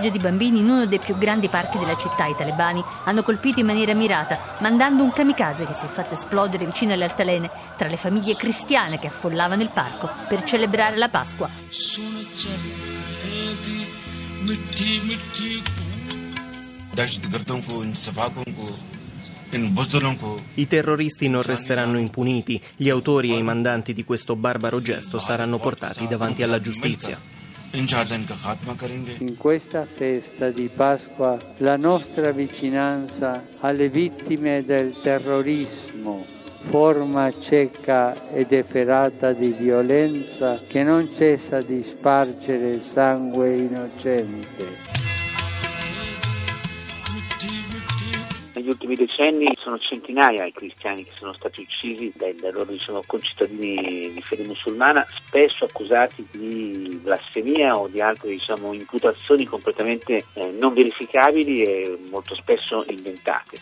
strage di bambini in uno dei più grandi parchi della città. I talebani hanno colpito in maniera mirata, mandando un kamikaze che si è fatto esplodere vicino alle altalene tra le famiglie cristiane che affollavano il parco per celebrare la Pasqua. I terroristi non resteranno impuniti. Gli autori e i mandanti di questo barbaro gesto saranno portati davanti alla giustizia. In questa festa di Pasqua la nostra vicinanza alle vittime del terrorismo, forma cieca ed efferata di violenza che non cessa di spargere sangue innocente. Ultimi decenni sono centinaia i cristiani che sono stati uccisi dai, loro diciamo, concittadini di fede musulmana, spesso accusati di blasfemia o di altre diciamo, imputazioni completamente eh, non verificabili e molto spesso inventate.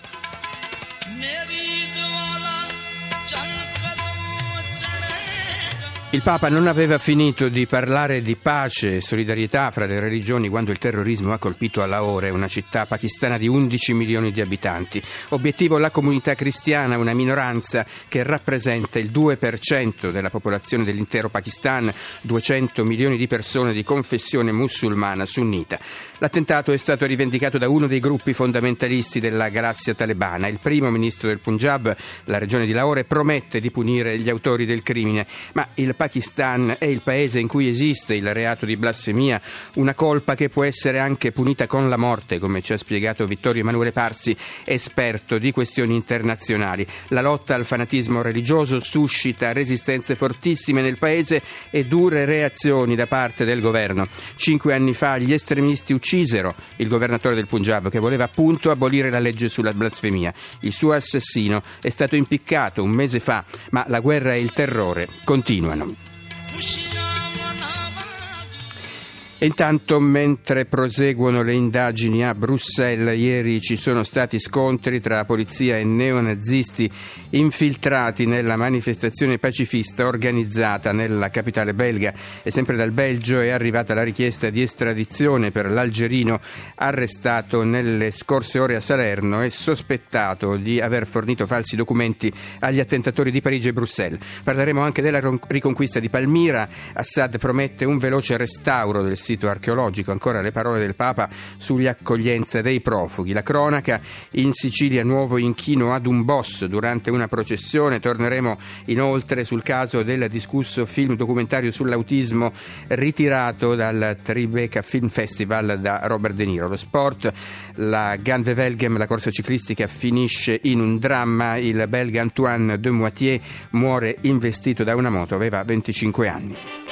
Il Papa non aveva finito di parlare di pace e solidarietà fra le religioni quando il terrorismo ha colpito a Lahore, una città pakistana di 11 milioni di abitanti. Obiettivo la comunità cristiana, una minoranza che rappresenta il 2% della popolazione dell'intero Pakistan, 200 milioni di persone di confessione musulmana sunnita. L'attentato è stato rivendicato da uno dei gruppi fondamentalisti della galassia talebana. Il primo ministro del Punjab, la regione di Lahore, promette di punire gli autori del crimine, ma il Pakistan è il paese in cui esiste il reato di blasfemia, una colpa che può essere anche punita con la morte, come ci ha spiegato Vittorio Emanuele Parsi, esperto di questioni internazionali. La lotta al fanatismo religioso suscita resistenze fortissime nel paese e dure reazioni da parte del governo. Cinque anni fa gli estremisti uccisero il governatore del Punjab che voleva appunto abolire la legge sulla blasfemia. Il suo assassino è stato impiccato un mese fa, ma la guerra e il terrore continuano. E intanto, mentre proseguono le indagini a Bruxelles, ieri ci sono stati scontri tra polizia e neonazisti infiltrati nella manifestazione pacifista organizzata nella capitale belga. E sempre dal Belgio è arrivata la richiesta di estradizione per l'algerino arrestato nelle scorse ore a Salerno e sospettato di aver fornito falsi documenti agli attentatori di Parigi e Bruxelles. Parleremo anche della riconquista di Palmira. Assad promette un veloce restauro del sito archeologico. Ancora le parole del Papa sull'accoglienza dei profughi. La cronaca in Sicilia, nuovo inchino ad un boss durante una processione. Torneremo inoltre sul caso del discusso film documentario sull'autismo ritirato dal Tribeca Film Festival da Robert De Niro. Lo sport, la Gande Velgem, la corsa ciclistica finisce in un dramma. Il belga Antoine Demoitier muore investito da una moto, aveva 25 anni.